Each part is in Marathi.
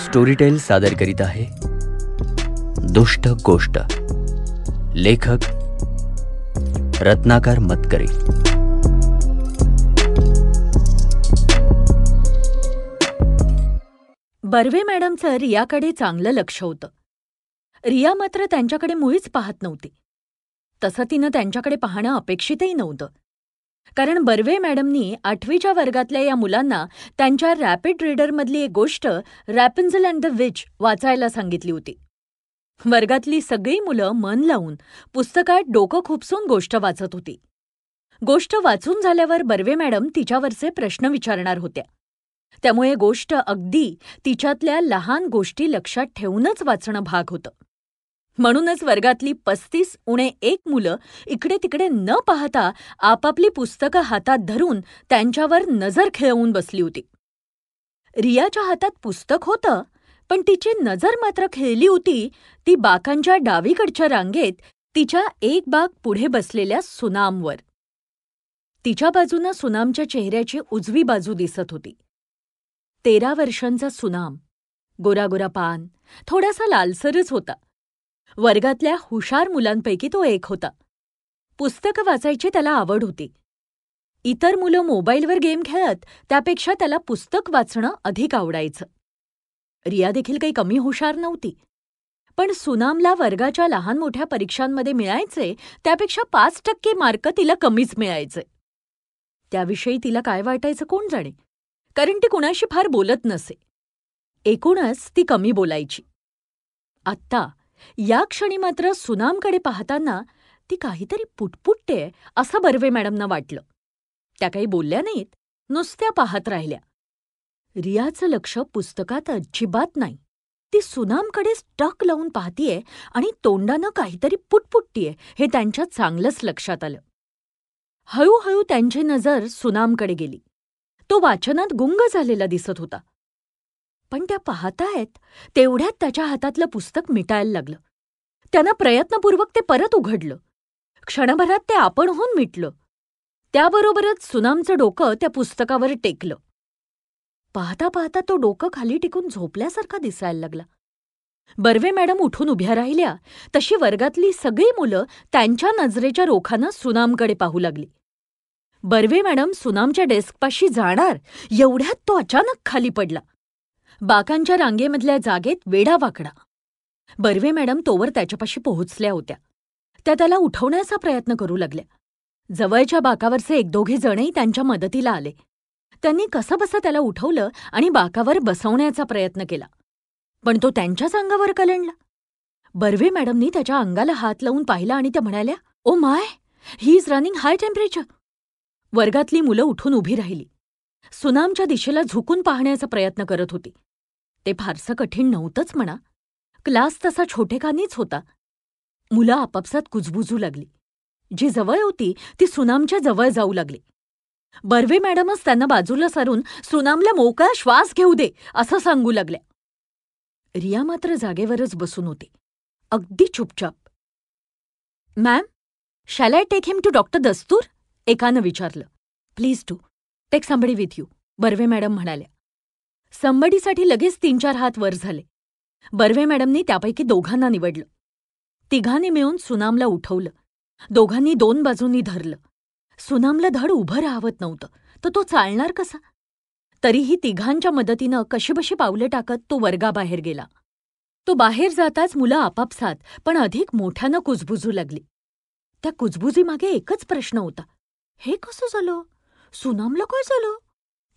स्टोरीटेल सादर करीत आहे दुष्ट गोष्ट. लेखक रत्नाकर मतकरे. बर्वे मॅडमचं रियाकडे चांगलं लक्ष होतं. रिया मात्र त्यांच्याकडे मुळीच पाहत नव्हती. तसं तिनं त्यांच्याकडे पाहणं अपेक्षितही नव्हतं. कारण बर्वे मॅडमनी आठवीच्या वर्गातल्या या मुलांना त्यांच्या रॅपिड रीडरमधली एक गोष्ट रॅपिन्झल अँड द विच वाचायला सांगितली होती. वर्गातली सगळी मुलं मन लावून पुस्तकात डोकं खुपसून गोष्ट वाचत होती. गोष्ट वाचून झाल्यावर बर्वे मॅडम तिच्यावरचे प्रश्न विचारणार होत्या. त्यामुळे गोष्ट अगदी तिच्यातल्या लहान गोष्टी लक्षात ठेवूनच वाचणं भाग होतं. म्हणूनच वर्गातली पस्तीस उणे एक मुलं इकडे तिकडे न पाहता आपापली पुस्तकं हातात धरून त्यांच्यावर नजर खेळवून बसली होती. रियाच्या हातात पुस्तक होतं पण तिची नजर मात्र खेळली होती ती बाकांच्या डावीकडच्या रांगेत तिच्या एक बाग पुढे बसलेल्या सुनामवर. तिच्या बाजूनं सुनामच्या चेहऱ्याची उजवी बाजू दिसत होती. तेरा वर्षांचा सुनाम गोरागोरा पान थोडासा लालसरच होता. वर्गातल्या हुशार मुलांपैकी तो एक होता. पुस्तकं वाचायची त्याला आवड होती. इतर मुलं मोबाईलवर गेम खेळत त्यापेक्षा त्याला पुस्तक वाचणं अधिक आवडायचं. रिया देखील काही कमी हुशार नव्हती. पण सुनामला वर्गाच्या लहान मोठ्या परीक्षांमध्ये मिळायचे त्यापेक्षा पाच टक्के मार्क तिला कमीच मिळायचे. त्याविषयी तिला काय वाटायचं कोण जाणे? कारण ती कुणाशी फार बोलत नसे. एकूणच ती कमी बोलायची. आत्ता या क्षणी मात्र सुनामकडे पाहताना ती काहीतरी पुटपुटते असं बर्वे मॅडमना वाटलं. त्या काही बोलल्या नाहीत नुसत्या पाहत राहिल्या. रियाचं लक्ष पुस्तकात अजिबात नाही. ती सुनामकडे टक लावून पाहतीये आणि तोंडानं काहीतरी पुटपुटतीये हे त्यांच्या चांगलंच लक्षात आलं. हळूहळू त्यांची नजर सुनामकडे गेली. तो वाचनात गुंग झालेला दिसत होता. पण त्या पाहतायत तेवढ्यात त्याच्या हातातलं पुस्तक मिटायला लागलं. त्यानं प्रयत्नपूर्वक ते परत उघडलं. क्षणभरात ते आपणहून मिटलं. त्याबरोबरच सुनामचं डोकं त्या पुस्तकावर टेकलं. पाहता पाहता तो डोकं खाली टिकून झोपल्यासारखा दिसायला लागला. बर्वे मॅडम उठून उभ्या राहिल्या. तशी वर्गातली सगळी मुलं त्यांच्या नजरेच्या रोखानं सुनामकडे पाहू लागली. बर्वे मॅडम सुनामच्या डेस्कपाशी जाणार एवढ्यात तो अचानक खाली पडला. बाकांच्या रांगेमधल्या जागेत वेडा वाकडा. बर्वे मॅडम तोवर त्याच्यापाशी पोहोचल्या होत्या. त्या त्याला उठवण्याचा प्रयत्न करू लागल्या. जवळच्या बाकावरचे एक दोघे जणही त्यांच्या मदतीला आले. त्यांनी कसंबसं त्याला उठवलं आणि बाकावर बसवण्याचा प्रयत्न केला. पण तो त्यांच्याच अंगावर कलंडला. बर्वे मॅडमनी त्याच्या अंगाला हात लावून पाहिला आणि त्या म्हणाल्या ओ my he is running high temperature. वर्गातली मुलं उठून उभी राहिली. सुनामच्या दिशेला झुकून पाहण्याचा प्रयत्न करत होती. ते फारसं कठीण नव्हतंच म्हणा. क्लास तसा छोटेखानीच होता. मुलं आपापसात कुजबुजू लागली. जी जवळ होती ती सुनामच्या जवळ जाऊ लागली. बर्वे मॅडमच त्यांना बाजूला सारून सुनामला मोकळा श्वास घेऊ दे असं सांगू लागल्या. रिया मात्र जागेवरच बसून होती. अगदी चुपचाप. Ma'am shall I take him to doctor Dastur? एकानं विचारलं. Please to take somebody with you Barve madam म्हणाल्या. संबडीसाठी लगेच तीन चार हात वर झाले. बर्वे मॅडमनी त्यापैकी दोघांना निवडलं. तिघांनी मिळून सुनामला उठवलं. दोघांनी दोन बाजूंनी धरलं. सुनामला धड उभं राहवत नव्हतं. तर तो चालणार कसा? तरीही तिघांच्या मदतीनं कशीबशी पावलं टाकत तो वर्गाबाहेर गेला. तो बाहेर जाताच मुलं आपापसात पण अधिक मोठ्यानं कुजबुजू लागली. त्या कुजबुजीमागे एकच प्रश्न होता. हे कसं झालं? सुनामला काय झालं?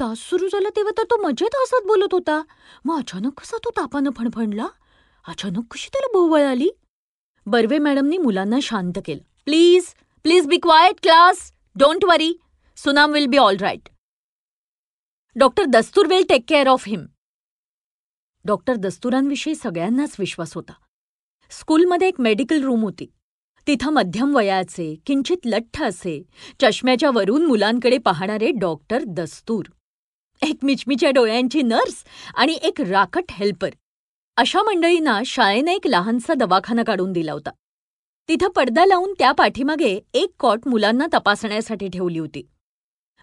तास सुरू झाला तेव्हा तर तो मजेत हसत बोलत होता. मग अचानक कसा तो तापानं फणफणला? अचानक कशी त्याला भोवळ आली? बर्वे मॅडमनी मुलांना शांत केलं. Please please be quiet class. Don't worry. Sunam will be all right. Doctor Dastur will take care of him. Doctor दस्तुरांविषयी सगळ्यांनाच विश्वास होता. स्कूलमध्ये एक मेडिकल रूम होती. तिथं मध्यम वयाचे किंचित लठ्ठ असे चष्म्याच्या वरून मुलांकडे पाहणारे डॉक्टर दस्तूर. एक मिचमिच्या डोळ्यांची नर्स आणि एक राकट हेल्पर. अशा मंडळींना शाळेने एक लहानसा दवाखाना काढून दिला होता. तिथं पडदा लावून त्या पाठीमागे एक कॉट मुलांना तपासण्यासाठी ठेवली होती.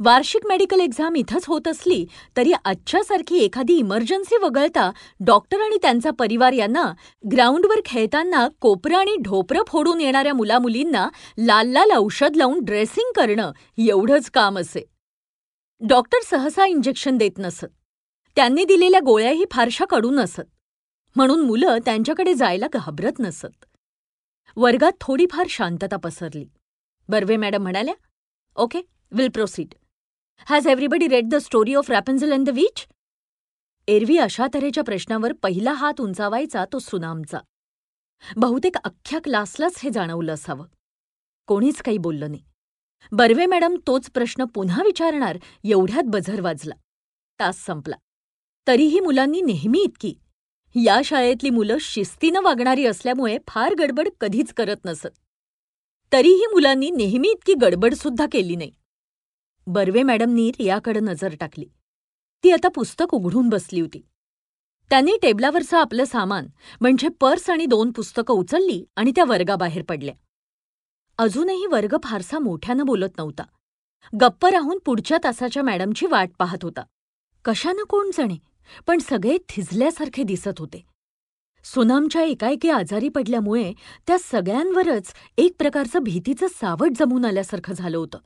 वार्षिक मेडिकल एक्झाम इथंच होत असली तरी आजच्यासारखी एखादी इमर्जन्सी वगळता डॉक्टर आणि त्यांचा परिवार यांना ग्राउंडवर खेळताना कोपरं आणि ढोपरं फोडून येणाऱ्या मुलामुलींना लाल लाल औषध लावून ड्रेसिंग करणं एवढंच काम असे. डॉक्टर सहसा इंजेक्शन देत नसत. त्यांनी दिलेल्या गोळ्याही फारशा कडू नसत. म्हणून मुलं त्यांच्याकडे जायला घाबरत नसत. वर्गात थोडीफार शांतता पसरली. बर्वे मॅडम म्हणाल्या okay we'll proceed. Has everybody read the story of Rapunzel and the witch? एरवी अशा तऱ्हेच्या प्रश्नावर पहिला हात उंचावायचा तो सुनामचा. बहुतेक अख्ख्या क्लासलाच हे जाणवलं असावं. कोणीच काही बोललं नाही. बर्वे मॅडम तोच प्रश्न पुन्हा विचारणार एवढ्यात बझर वाजला. तास संपला. तरीही मुलांनी नेहमी इतकी. या शाळेतली मुलं शिस्तीनं वागणारी असल्यामुळे फार गडबड कधीच करत नसत. तरीही मुलांनी नेहमी इतकी गडबडसुद्धा केली नाही. बर्वे मॅडमनी रियाकडे नजर टाकली. ती आता पुस्तक उघडून बसली होती. त्यांनी टेबलावरचं आपलं सामान म्हणजे पर्स आणि दोन पुस्तकं उचलली आणि त्या वर्गाबाहेर पडल्या. अजूनही वर्ग फारसा मोठ्यानं बोलत नव्हता. गप्प राहून पुढच्या तासाच्या मॅडमची वाट पाहत होता. कशानं कोण जणे? पण सगळे थिजल्यासारखे दिसत होते. सुनामच्या एकाएकी आजारी पडल्यामुळे त्या सगळ्यांवरच एक प्रकारचं भीतीचं सावट जमून आल्यासारखं झालं होतं.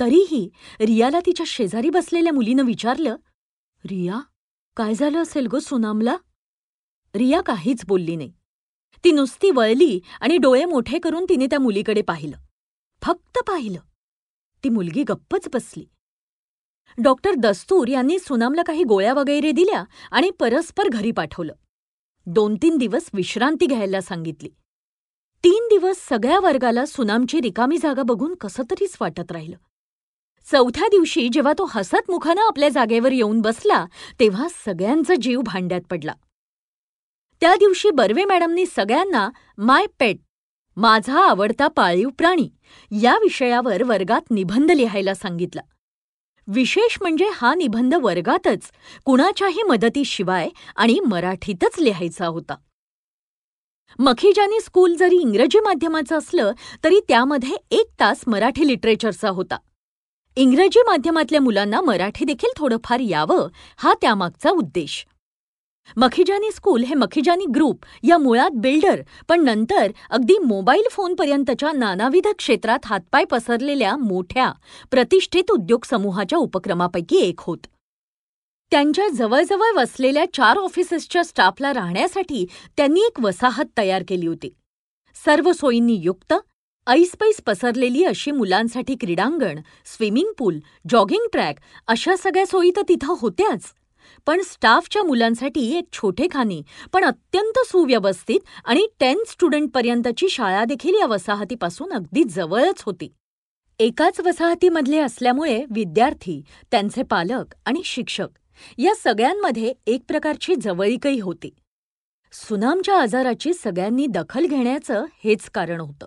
तरीही रियाला तिच्या शेजारी बसलेल्या मुलीनं विचारलं रिया काय झालं असेल गो सुनामला? रिया काहीच बोलली नाही. ती नुसती वळली आणि डोळे मोठे करून तिने त्या मुलीकडे पाहिलं. फक्त पाहिलं. ती मुलगी गप्पच बसली. डॉक्टर दस्तूर यांनी सुनामला काही गोळ्या वगैरे दिल्या आणि परस्पर घरी पाठवलं. दोन तीन दिवस विश्रांती घ्यायला सांगितली. तीन दिवस सगळ्या वर्गाला सुनामची रिकामी जागा बघून कसं तरीच वाटत राहिलं. चौथ्या दिवशी जेव्हा तो हसत मुखानं आपल्या जागेवर येऊन बसला तेव्हा सगळ्यांचा जीव भांड्यात पडला. त्या दिवशी बर्वे मॅडमनी सगळ्यांना माय पेट माझा आवडता पाळीव प्राणी या विषयावर वर्गात निबंध लिहायला सांगितला. विशेष म्हणजे हा निबंध वर्गातच कुणाच्याही मदतीशिवाय आणि मराठीतच लिहायचा होता. मखिजानी स्कूल जरी इंग्रजी माध्यमाचं असलं तरी त्यामध्ये एक तास मराठी लिटरेचरचा होता. इंग्रजी माध्यमातल्या मुलांना मराठी देखील थोडंफार यावं हा त्यामागचा उद्देश. मखिजानी स्कूल हे मखिजानी ग्रुप या मुळात बिल्डर पण नंतर अगदी मोबाईल फोनपर्यंतच्या नानाविध क्षेत्रात हातपाय पसरलेल्या मोठ्या प्रतिष्ठित उद्योग समूहाच्या उपक्रमापैकी एक होत. त्यांच्या जवळजवळ वसलेल्या चार ऑफिसेसच्या स्टाफला राहण्यासाठी त्यांनी एक वसाहत तयार केली होती. सर्व सोयींनी युक्त ऐसपैस पसरलेली अशी मुलांसाठी क्रीडांगण स्विमिंग पूल जॉगिंग ट्रॅक अशा सगळ्या सोयी तर तिथं होत्याच. पण स्टाफच्या मुलांसाठी एक छोटेखानी पण अत्यंत सुव्यवस्थित आणि टेन्थ स्टुडंटपर्यंतची शाळा देखील या वसाहतीपासून अगदी जवळच होती. एकाच वसाहतीमधले असल्यामुळे विद्यार्थी त्यांचे पालक आणि शिक्षक या सगळ्यांमध्ये एक प्रकारची जवळीकही होती. सुनामच्या आजाराची सगळ्यांनी दखल घेण्याचं हेच कारण होतं.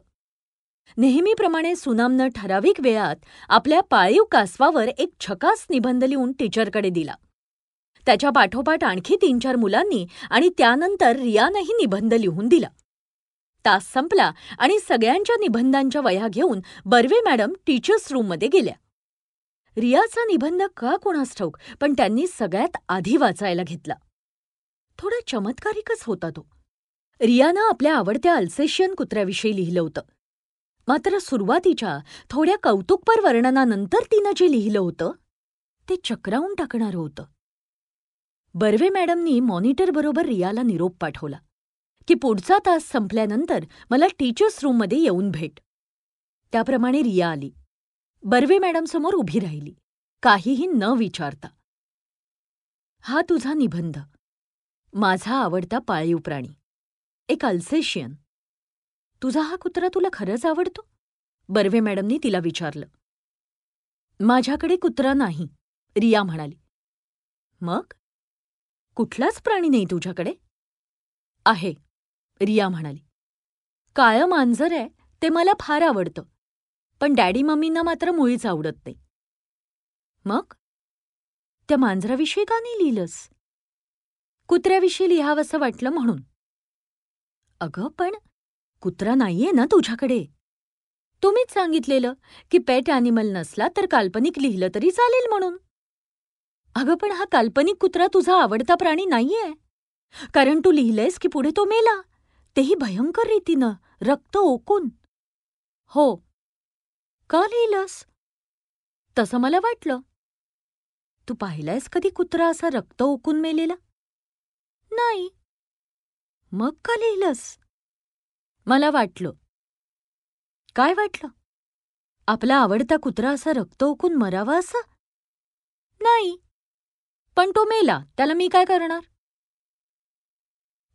नेहमीप्रमाणे सुनामनं ठराविक वेळात आपल्या पाळीव कासवावर एक छकास निबंध लिहून टीचरकडे दिला. त्याच्या पाठोपाठ आणखी तीन चार मुलांनी आणि त्यानंतर रियानंही निबंध लिहून दिला. तास संपला आणि सगळ्यांच्या निबंधांच्या वह्या घेऊन बर्वे मॅडम टीचर्स रूममध्ये गेल्या. रियाचा निबंध का कोणास ठाऊक पण त्यांनी सगळ्यात आधी वाचायला घेतला. थोडा चमत्कारिकच होता तो. रियानं आपल्या आवडत्या अल्सेशियन कुत्र्याविषयी लिहिलं होतं. मात्र सुरुवातीच्या थोड्या कौतुकपर वर्णनानंतर तिनं जे लिहिलं होतं ते चक्रावून टाकणारं होतं. बर्वे मॅडमनी मॉनिटरबरोबर रियाला निरोप पाठवला. की पुढचा तास संपल्यानंतर मला टीचर्स रूममध्ये येऊन भेट. त्याप्रमाणे रिया आली. बर्वे मॅडमसमोर उभी राहिली. काहीही न विचारता. हा तुझा निबंध. माझा आवडता पाळीव प्राणी. एक अल्सेशियन. तुझा हा कुत्रा तुला खरंच आवडतो? बर्वे मॅडमनी तिला विचारलं. माझ्याकडे कुत्रा नाही रिया म्हणाली. मग? कुठलाच प्राणी नाही तुझ्याकडे? आहे रिया म्हणाली. काळं मांजर आहे ते मला फार आवडतं. पण डॅडी मम्मींना मात्र मुळीच आवडत नाही. मग? त्या मांजराविषयी का नाही लिहिलंस? कुत्र्याविषयी लिहावंसं वाटलं म्हणून. अगं पण कुत्रा नाहीये ना तुझ्याकडे? तुम्हीच सांगितलेलं की पेट ॲनिमल नसला तर काल्पनिक लिहिलं तरी चालेल म्हणून. अगं पण हा काल्पनिक कुत्रा तुझा आवडता प्राणी नाहीये. कारण तू लिहिलंयस की पुढे तो मेला. तेही भयंकर रीतीनं रक्त ओकून. हो. का लिहिलंस? तसं मला वाटलं. तू पाहिलायस कधी कुत्रा असा रक्त ओकून मेलेला? नाही. मग का लिहिलंस? मला वाटलं. काय वाटलं? आपला आवडता कुत्रा असा रक्त ओकून मरावा असं? नाही. पण तो मेला त्याला मी काय करणार?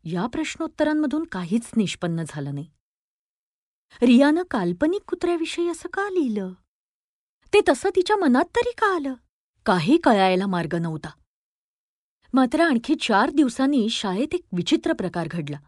या प्रश्नोत्तरांमधून काहीच निष्पन्न झालं नाही. रियानं काल्पनिक कुत्र्याविषयी असं का लिहिलं? ते तसं तिच्या मनात तरी का आलं? काही कळायला मार्ग नव्हता. मात्र आणखी चार दिवसांनी शाळेत एक विचित्र प्रकार घडला.